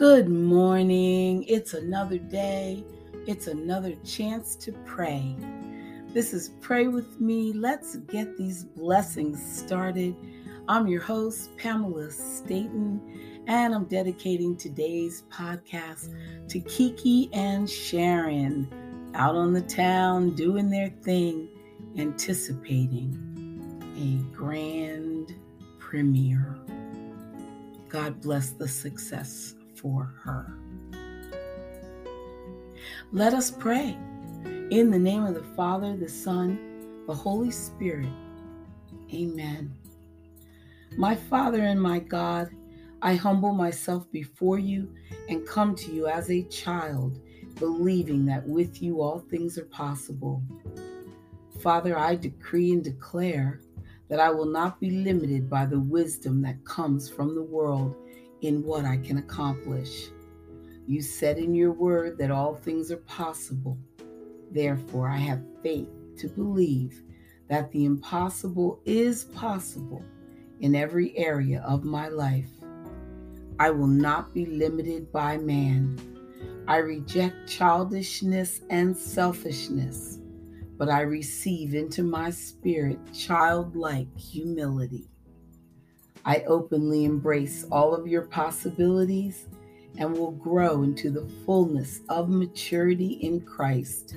Good morning. It's another day. It's another chance to pray. This is Pray With Me. Let's get these blessings started. I'm your host, Pamela Staten, and I'm dedicating today's podcast to Kiki and Sharon out on the town doing their thing, anticipating a grand premiere. God bless the success for her. Let us pray. In the name of the Father, the Son, the Holy Spirit. Amen. My Father and my God, I humble myself before you and come to you as a child, believing that with you all things are possible. Father, I decree and declare that I will not be limited by the wisdom that comes from the world in what I can accomplish. You said in your word that all things are possible. Therefore, I have faith to believe that the impossible is possible in every area of my life. I will not be limited by man. I reject childishness and selfishness, but I receive into my spirit childlike humility. I openly embrace all of your possibilities and will grow into the fullness of maturity in Christ.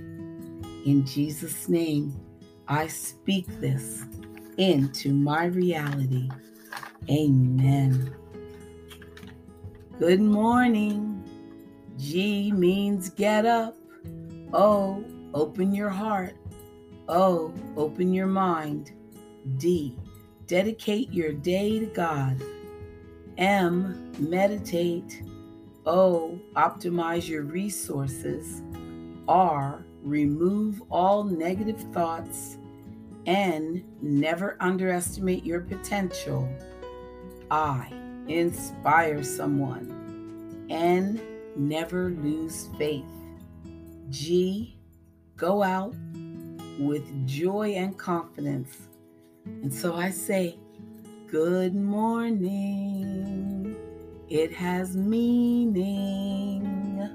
In Jesus' name, I speak this into my reality. Amen. Good morning. G means get up. O, open your heart. O, open your mind. D, Dedicate your day to God. M. Meditate. O. Optimize your resources. R. Remove all negative thoughts. N. Never underestimate your potential. I. Inspire someone. N. Never lose faith. G. Go out with joy and confidence and so I say, Good morning. It has meaning.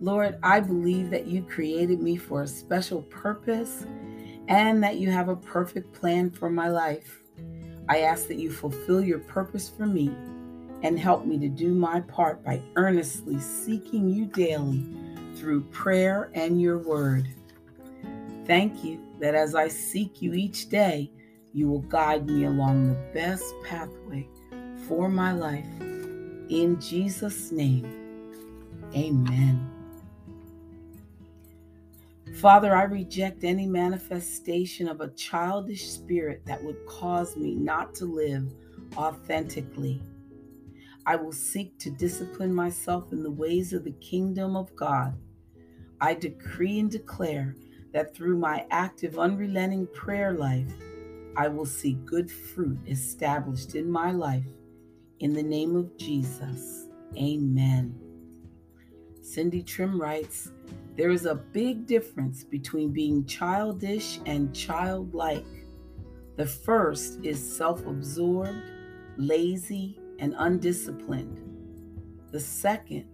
Lord, I believe that you created me for a special purpose and that you have a perfect plan for my life. I ask that you fulfill your purpose for me and help me to do my part by earnestly seeking you daily through prayer and your word. Thank you that as I seek you each day, you will guide me along the best pathway for my life. In Jesus' name, amen. Father, I reject any manifestation of a childish spirit that would cause me not to live authentically. I will seek to discipline myself in the ways of the kingdom of God. I decree and declare that through my active, unrelenting prayer life, I will see good fruit established in my life. In the name of Jesus, amen. Cindy Trimm writes There is a big difference between being childish and childlike. The first is self absorbed, lazy, and undisciplined. The second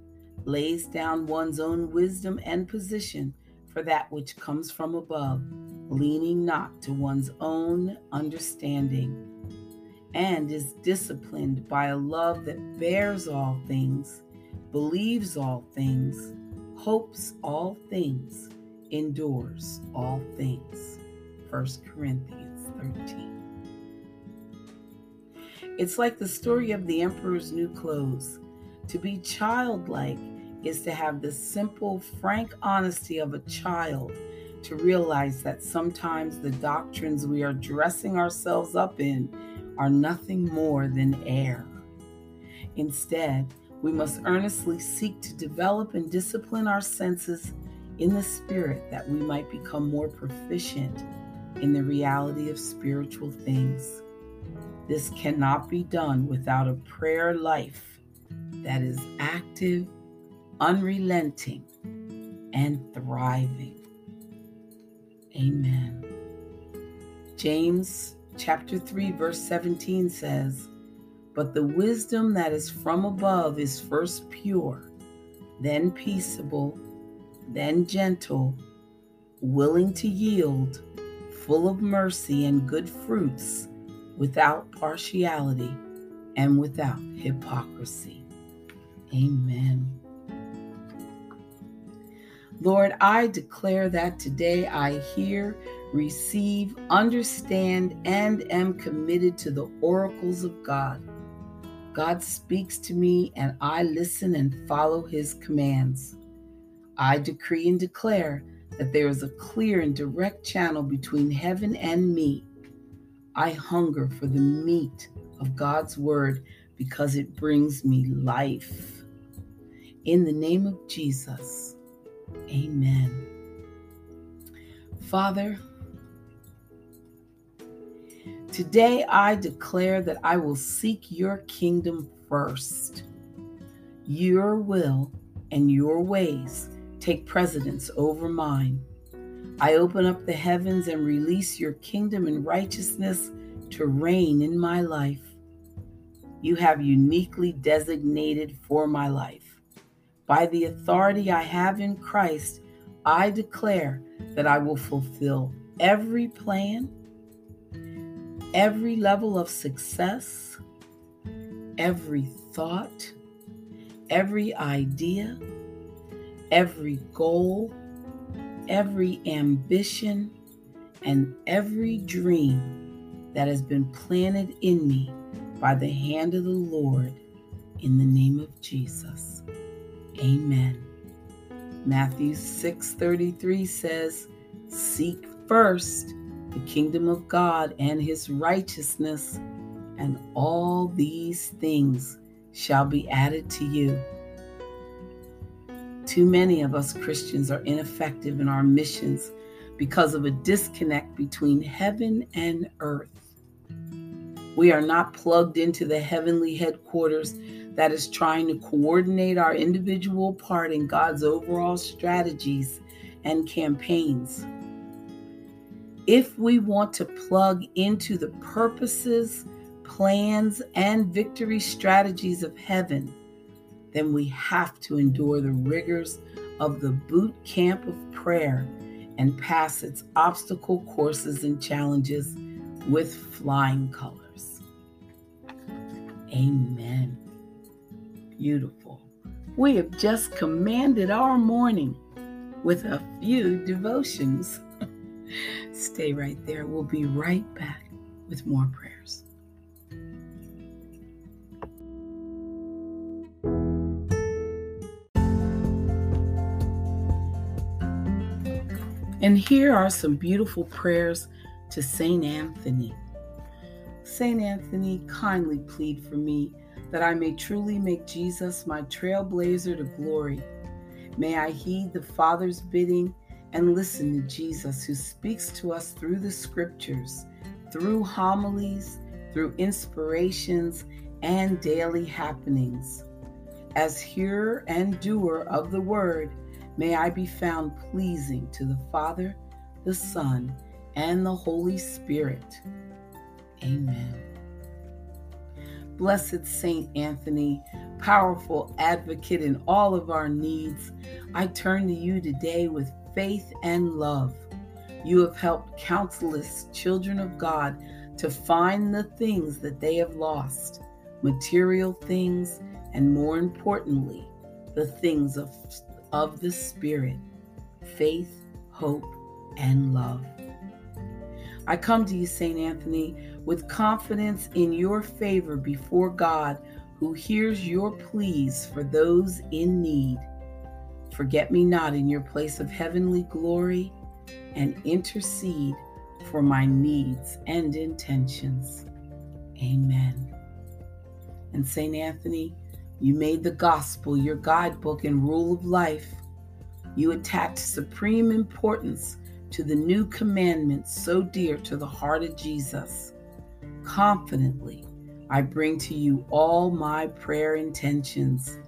lays down one's own wisdom and position for that which comes from above, leaning not to one's own understanding, and is disciplined by a love that bears all things, believes all things, hopes all things, endures all things. 1 Corinthians 13. It's like the story of the emperor's new clothes. To be childlike is to have the simple, frank honesty of a child to realize that sometimes the doctrines we are dressing ourselves up in are nothing more than air. Instead, we must earnestly seek to develop and discipline our senses in the spirit that we might become more proficient in the reality of spiritual things. This cannot be done without a prayer life that is active unrelenting, and thriving. Amen. James chapter 3 verse 17 says, But the wisdom that is from above is first pure, then peaceable, then gentle, willing to yield, full of mercy and good fruits, without partiality and without hypocrisy. Amen. Lord, I declare that today I hear, receive, understand, and am committed to the oracles of God. God speaks to me, and I listen and follow his commands. I decree and declare that there is a clear and direct channel between heaven and me. I hunger for the meat of God's word because it brings me life. In the name of Jesus, amen. Father, today I declare that I will seek your kingdom first. Your will and your ways take precedence over mine. I open up the heavens and release your kingdom and righteousness to reign in my life. You have uniquely designated for my life. By the authority I have in Christ, I declare that I will fulfill every plan, every level of success, every thought, every idea every goal, every ambition, and every dream that has been planted in me by the hand of the Lord in the name of Jesus. Amen. Matthew 6:33 says, "Seek first the kingdom of God and his righteousness, and all these things shall be added to you." Too many of us Christians are ineffective in our missions because of a disconnect between heaven and earth. We are not plugged into the heavenly headquarters that is trying to coordinate our individual part in God's overall strategies and campaigns. If we want to plug into the purposes, plans, and victory strategies of heaven, then we have to endure the rigors of the boot camp of prayer and pass its obstacle courses and challenges with flying colors. Amen. Beautiful. We have just commanded our morning with a few devotions. Stay right there. We'll be right back with more prayers. And here are some beautiful prayers to St. Anthony. St. Anthony, kindly plead for me that I may truly make Jesus my trailblazer to glory. May I heed the Father's bidding and listen to Jesus, who speaks to us through the scriptures, through homilies, through inspirations, and daily happenings. As hearer and doer of the word, May I be found pleasing to the Father, the Son, and the Holy Spirit. Amen. Blessed Saint Anthony, powerful advocate in all of our needs, I turn to you today with faith and love. You have helped countless children of God to find the things that they have lost material things, and more importantly, the things of of the Spirit faith, hope, and love. I come to you, St. Anthony, with confidence in your favor before God, who hears your pleas for those in need. Forget me not in your place of heavenly glory and intercede for my needs and intentions. Amen. And St. Anthony, you made the gospel your guidebook and rule of life. You attached supreme importance to the new commandments so dear to the heart of Jesus. Confidently, I bring to you all my prayer intentions.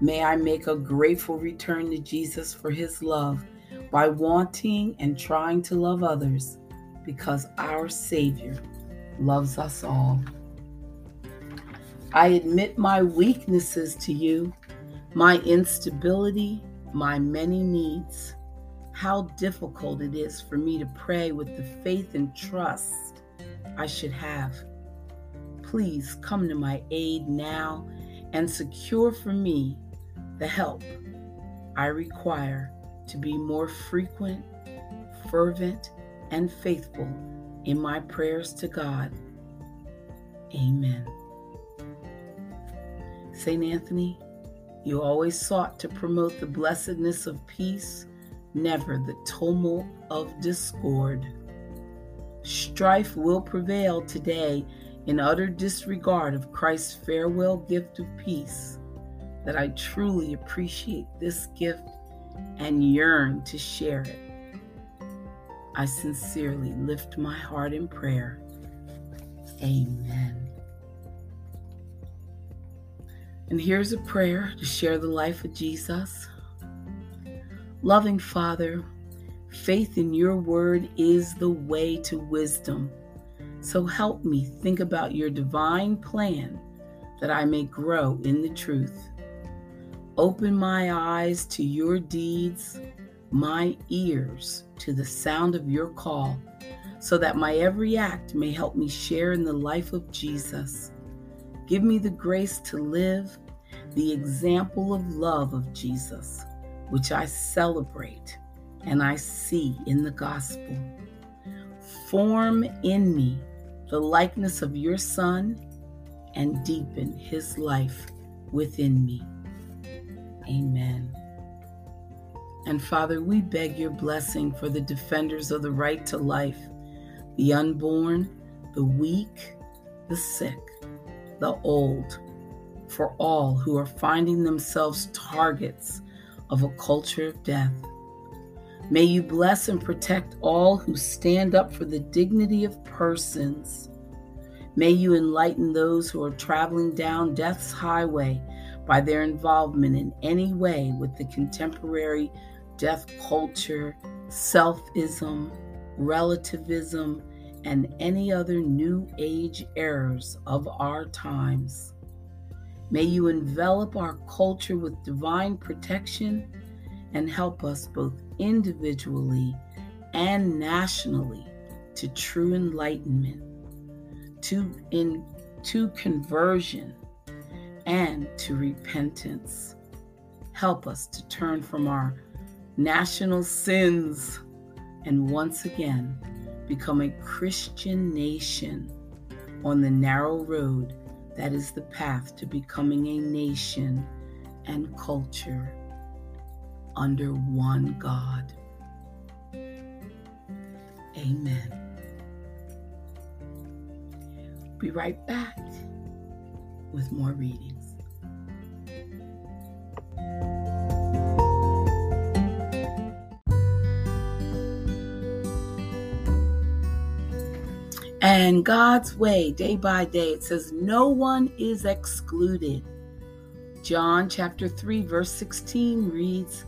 May I make a grateful return to Jesus for his love by wanting and trying to love others because our Savior loves us all. I admit my weaknesses to you, my instability, my many needs. How difficult it is for me to pray with the faith and trust I should have. Please come to my aid now and secure for me the help I require to be more frequent, fervent, and faithful in my prayers to God. Amen. St. Anthony, you always sought to promote the blessedness of peace, never the tumult of discord. Strife will prevail today in utter disregard of Christ's farewell gift of peace, that I truly appreciate this gift and yearn to share it. I sincerely lift my heart in prayer. Amen. And here's a prayer to share the life of Jesus. Loving Father, faith in your word is the way to wisdom. So help me think about your divine plan that I may grow in the truth. Open my eyes to your deeds, my ears to the sound of your call, so that my every act may help me share in the life of Jesus. Give me the grace to live the example of love of Jesus, which I celebrate and I see in the gospel. Form in me the likeness of your Son and deepen his life within me. Amen. And Father, we beg your blessing for the defenders of the right to life, the unborn, the weak, the sick, the old, for all who are finding themselves targets of a culture of death. May you bless and protect all who stand up for the dignity of persons. May you enlighten those who are traveling down death's highway by their involvement in any way with the contemporary death culture, selfism, relativism, and any other new age errors of our times. May you envelop our culture with divine protection and help us both individually and nationally to true enlightenment, to in to conversion and to repentance. Help us to turn from our national sins and once again become a Christian nation on the narrow road that is the path to becoming a nation and culture under one God. Amen. Be right back with more readings. And God's way, day by day, it says, no one is excluded. John chapter 3, verse 16 reads,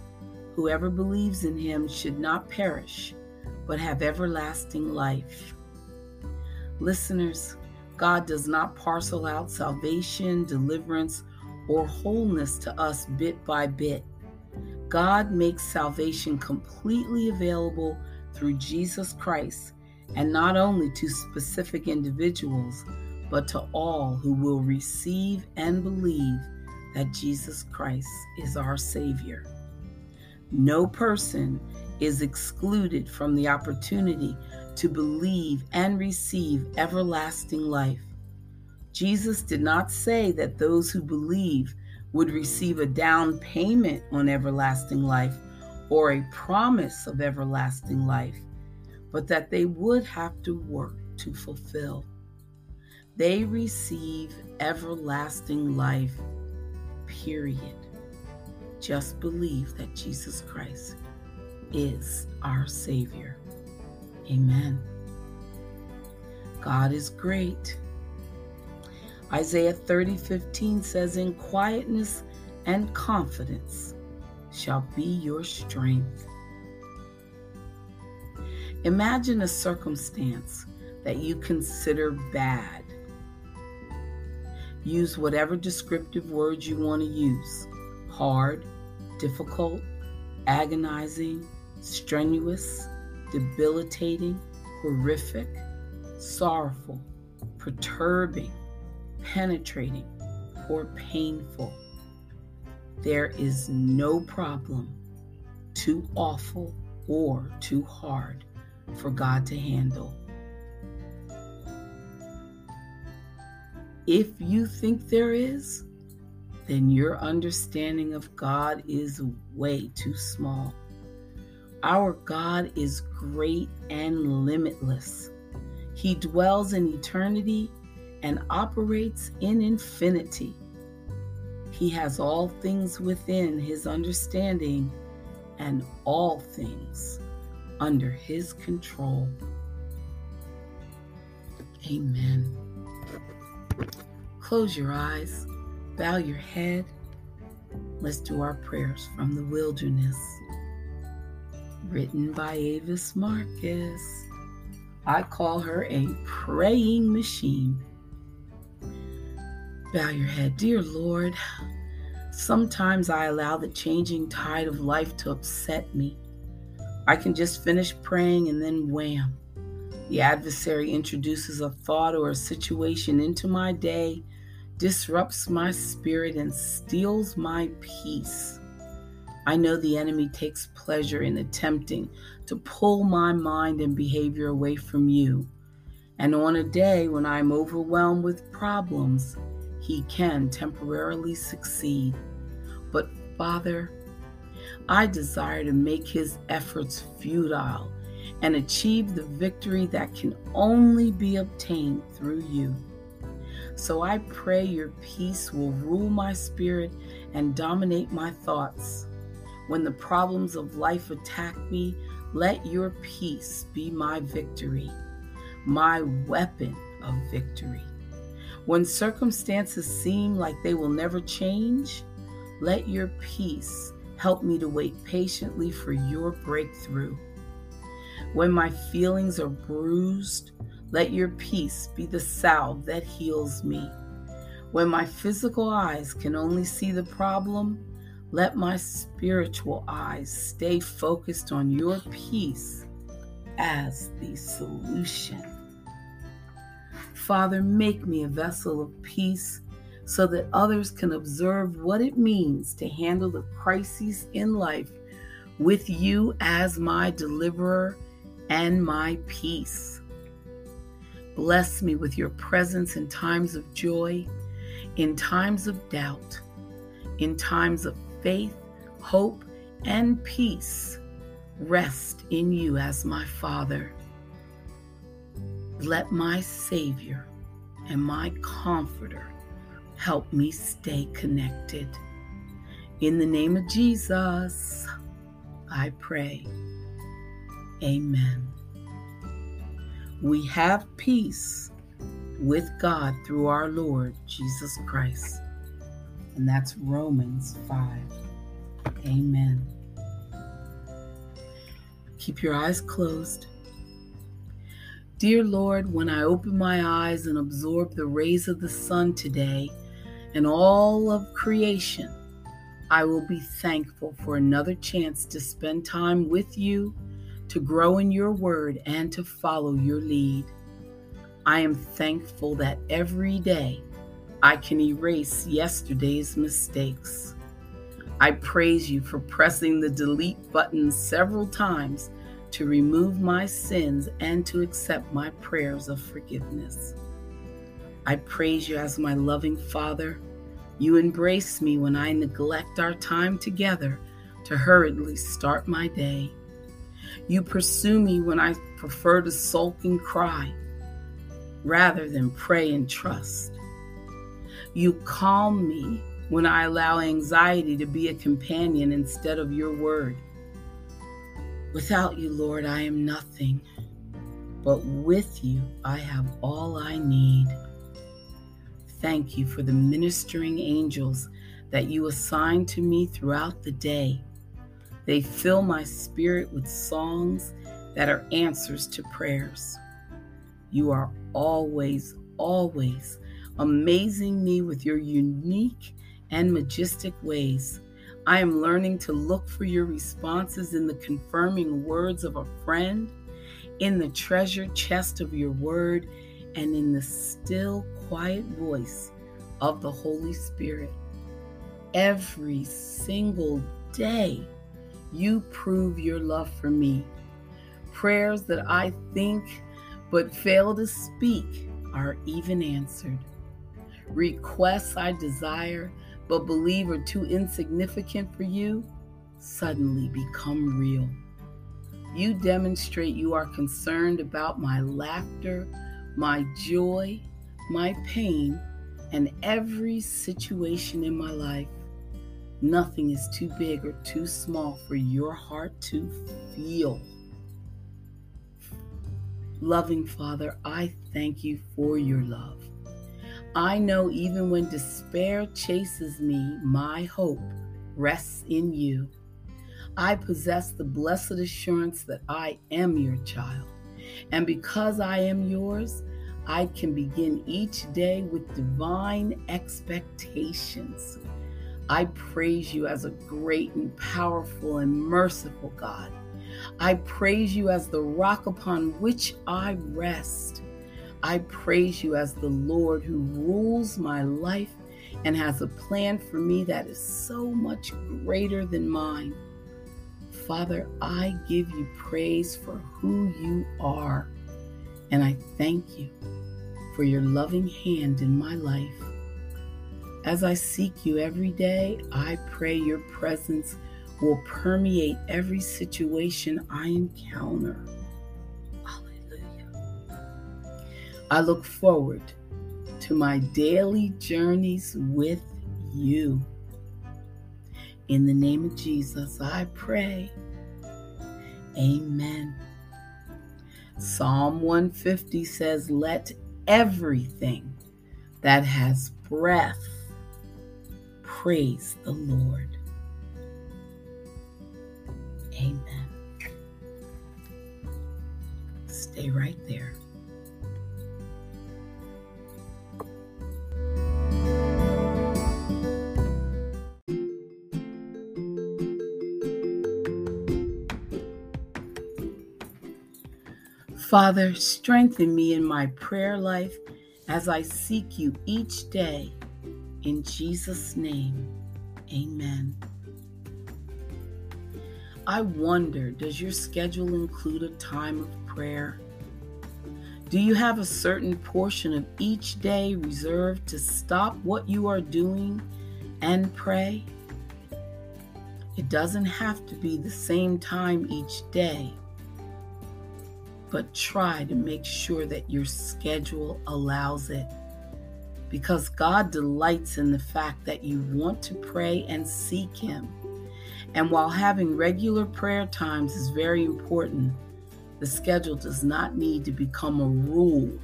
Whoever believes in him should not perish, but have everlasting life. Listeners, God does not parcel out salvation, deliverance, or wholeness to us bit by bit. God makes salvation completely available through Jesus Christ and not only to specific individuals, but to all who will receive and believe that Jesus Christ is our Savior. No person is excluded from the opportunity to believe and receive everlasting life. Jesus did not say that those who believe would receive a down payment on everlasting life or a promise of everlasting life but that they would have to work to fulfill. They receive everlasting life, period. Just believe that Jesus Christ is our Savior. Amen. God is great. Isaiah 30 15 says, In quietness and confidence shall be your strength. Imagine a circumstance that you consider bad. Use whatever descriptive words you want to use hard, difficult, agonizing, strenuous, debilitating, horrific, sorrowful, perturbing, penetrating, or painful. There is no problem too awful or too hard for God to handle. If you think there is, then your understanding of God is way too small. Our God is great and limitless. He dwells in eternity and operates in infinity. He has all things within his understanding and all things under his control. Amen. Close your eyes, bow your head. Let's do our prayers from the wilderness. Written by Avis Marcus. I call her a praying machine. Bow your head. Dear Lord, sometimes I allow the changing tide of life to upset me. I can just finish praying and then wham. The adversary introduces a thought or a situation into my day, disrupts my spirit, and steals my peace. I know the enemy takes pleasure in attempting to pull my mind and behavior away from you. And on a day when I'm overwhelmed with problems, he can temporarily succeed. But Father, I desire to make his efforts futile and achieve the victory that can only be obtained through you. So I pray your peace will rule my spirit and dominate my thoughts. When the problems of life attack me, let your peace be my victory, my weapon of victory. When circumstances seem like they will never change, let your peace help me to wait patiently for your breakthrough. When my feelings are bruised, let your peace be the salve that heals me. When my physical eyes can only see the problem, let my spiritual eyes stay focused on your peace as the solution. Father, make me a vessel of peace so that others can observe what it means to handle the crises in life with you as my deliverer and my peace. Bless me with your presence in times of joy, in times of doubt, in times of faith, hope, and peace. Rest in you as my Father. Let my Savior and my Comforter help me stay connected. In the name of Jesus, I pray. Amen. We have peace with God through our Lord Jesus Christ. And that's Romans 5. Amen. Keep your eyes closed. Dear Lord, when I open my eyes and absorb the rays of the sun today and all of creation, I will be thankful for another chance to spend time with you, to grow in your word, and to follow your lead. I am thankful that every day I can erase yesterday's mistakes. I praise you for pressing the delete button several times to remove my sins and to accept my prayers of forgiveness. I praise you as my loving Father. You embrace me when I neglect our time together to hurriedly start my day. You pursue me when I prefer to sulk and cry rather than pray and trust. You calm me when I allow anxiety to be a companion instead of your word. Without you, Lord, I am nothing, but with you, I have all I need. Thank you for the ministering angels that you assign to me throughout the day. They fill my spirit with songs that are answers to prayers. You are always, always amazing me with your unique and majestic ways. I am learning to look for your responses in the confirming words of a friend, in the treasure chest of your word, and in the still, quiet voice of the Holy Spirit. Every single day, you prove your love for me. Prayers that I think but fail to speak are even answered. Requests I desire but believe are too insignificant for you suddenly become real. You demonstrate you are concerned about my laughter, my joy, my pain, and every situation in my life. Nothing is too big or too small for your heart to feel. Loving Father, I thank you for your love. I know even when despair chases me, my hope rests in you. I possess the blessed assurance that I am your child. And because I am yours, I can begin each day with divine expectations. I praise you as a great and powerful and merciful God. I praise you as the rock upon which I rest. I praise you as the Lord who rules my life and has a plan for me that is so much greater than mine. Father, I give you praise for who you are, and I thank you for your loving hand in my life. As I seek you every day, I pray your presence will permeate every situation I encounter. Hallelujah. I look forward to my daily journeys with you. In the name of Jesus, I pray. Amen. Psalm 150 says, Let everything that has breath praise the Lord. Amen. Stay right there. Father, strengthen me in my prayer life as I seek you each day. In Jesus' name, amen. I wonder does your schedule include a time of prayer? Do you have a certain portion of each day reserved to stop what you are doing and pray? It doesn't have to be the same time each day but try to make sure that your schedule allows it. Because God delights in the fact that you want to pray and seek Him. And while having regular prayer times is very important, the schedule does not need to become a rule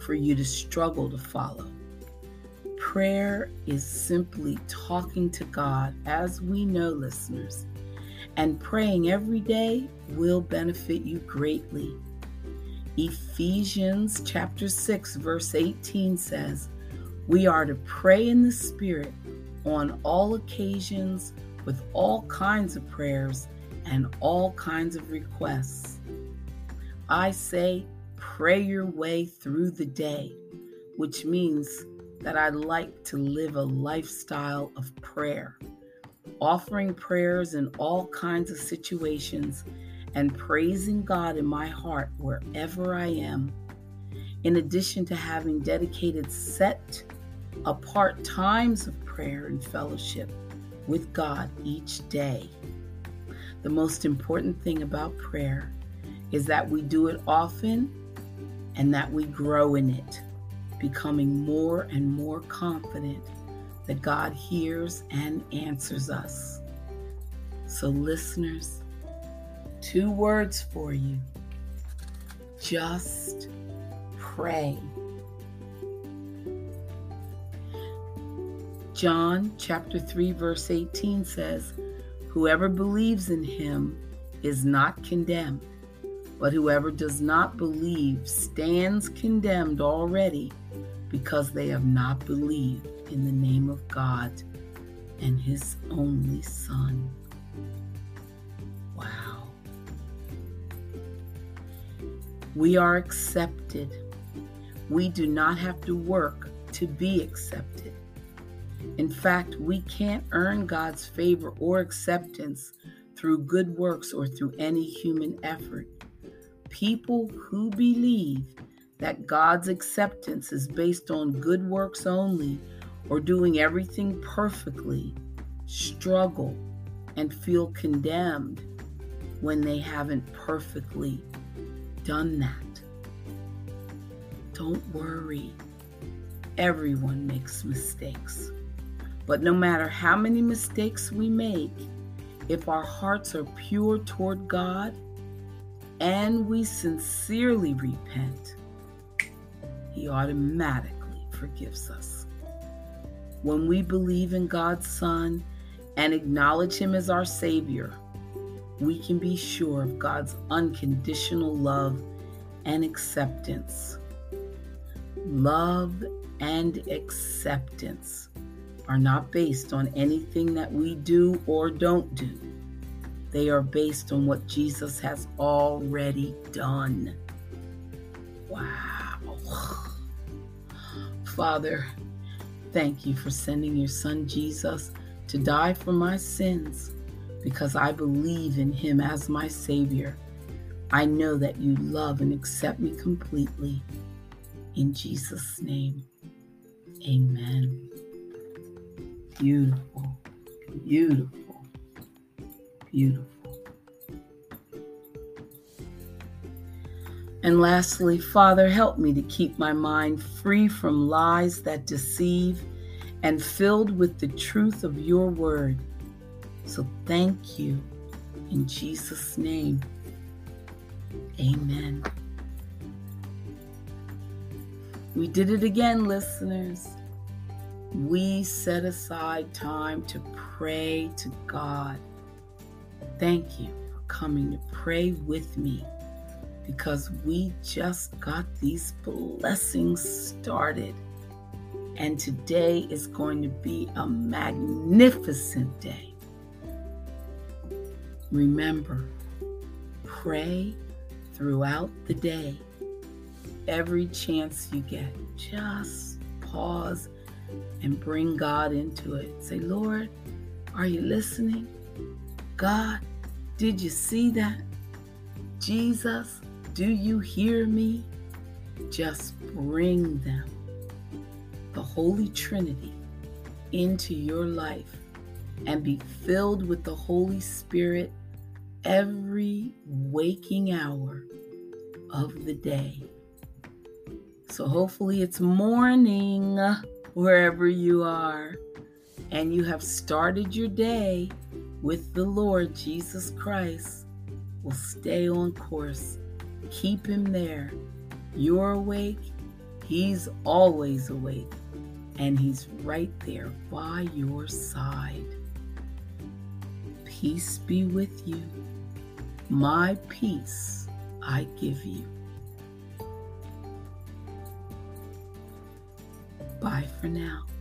for you to struggle to follow. Prayer is simply talking to God, as we know, listeners, and praying every day will benefit you greatly. Ephesians chapter 6 verse 18 says, "We are to pray in the spirit on all occasions with all kinds of prayers and all kinds of requests." I say pray your way through the day, which means that I like to live a lifestyle of prayer offering prayers in all kinds of situations, and praising God in my heart wherever I am. In addition to having dedicated set apart times of prayer and fellowship with God each day. The most important thing about prayer is that we do it often and that we grow in it, becoming more and more confident that God hears and answers us. So, listeners, two words for you just pray. John chapter 3 verse 18 says, Whoever believes in him is not condemned, but whoever does not believe stands condemned already because they have not believed in the name of God and His only Son. Wow. We are accepted. We do not have to work to be accepted. In fact, we can't earn God's favor or acceptance through good works or through any human effort. People who believe that God's acceptance is based on good works only or doing everything perfectly struggle and feel condemned when they haven't perfectly done that. Don't worry. Everyone makes mistakes. But no matter how many mistakes we make, if our hearts are pure toward God and we sincerely repent, He automatically forgives us. When we believe in God's Son and acknowledge Him as our Savior, we can be sure of God's unconditional love and acceptance. Love and acceptance are not based on anything that we do or don't do. They are based on what Jesus has already done. Wow. Father, thank you for sending your son Jesus to die for my sins because I believe in him as my Savior. I know that you love and accept me completely. In Jesus' name, amen. Beautiful, beautiful, beautiful. And lastly, Father, help me to keep my mind free from lies that deceive and filled with the truth of your word. So thank you in Jesus' name. Amen. We did it again, listeners we set aside time to pray to God. Thank you for coming to pray with me because we just got these blessings started. And today is going to be a magnificent day. Remember, pray throughout the day. Every chance you get, just pause and bring God into it. Say, Lord, are you listening? God, did you see that? Jesus, do you hear me? Just bring them, the Holy Trinity, into your life and be filled with the Holy Spirit every waking hour of the day. So hopefully it's morning wherever you are, and you have started your day with the Lord Jesus Christ, will stay on course. Keep him there. You're awake, he's always awake, and he's right there by your side. Peace be with you. My peace I give you. Bye for now.